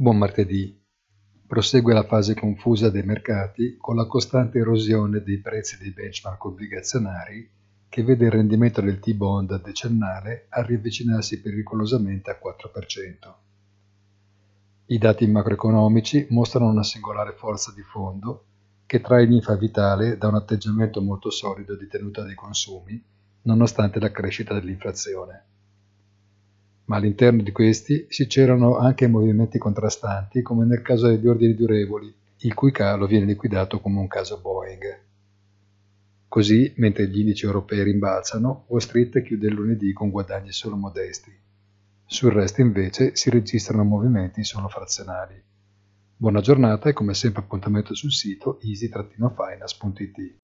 Buon martedì. Prosegue la fase confusa dei mercati con la costante erosione dei prezzi dei benchmark obbligazionari che vede il rendimento del T-bond decennale a riavvicinarsi pericolosamente a 4%. I dati macroeconomici mostrano una singolare forza di fondo che trae linfa vitale da un atteggiamento molto solido di tenuta dei consumi, nonostante la crescita dell'inflazione ma all'interno di questi si c'erano anche movimenti contrastanti come nel caso degli ordini durevoli, il cui calo viene liquidato come un caso Boeing. Così, mentre gli indici europei rimbalzano, Wall Street chiude il lunedì con guadagni solo modesti. Sul resto invece si registrano movimenti solo frazionali. Buona giornata e come sempre appuntamento sul sito easy-finance.it.